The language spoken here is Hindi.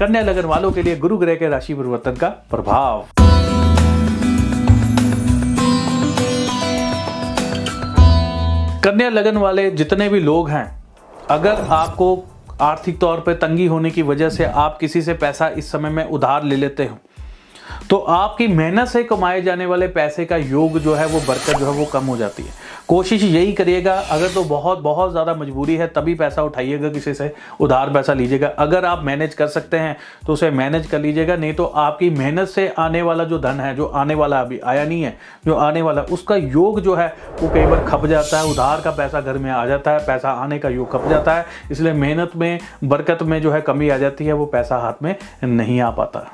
कन्या लगन वालों के लिए गुरु ग्रह के राशि परिवर्तन का प्रभाव। कन्या लगन वाले जितने भी लोग हैं, अगर आपको आर्थिक तौर पर तंगी होने की वजह से आप किसी से पैसा इस समय में उधार ले लेते हो तो आपकी मेहनत से कमाए जाने वाले पैसे का योग जो है वो बरकत जो है वो कम हो जाती है। कोशिश यही करिएगा, अगर तो बहुत बहुत ज़्यादा मजबूरी है, तभी पैसा उठाइएगा किसी से, उधार पैसा लीजिएगा। अगर आप मैनेज कर सकते हैं तो उसे मैनेज कर लीजिएगा, नहीं तो आपकी मेहनत से आने वाला जो धन है, जो आने वाला अभी आया नहीं है, जो आने वाला, उसका योग जो है, वो कई बार खप जाता है, उधार का पैसा घर में आ जाता है, पैसा आने का योग खप जाता है, इसलिए मेहनत में, बरकत में जो है कमी आ जाती है, वो पैसा हाथ में नहीं आ पाता।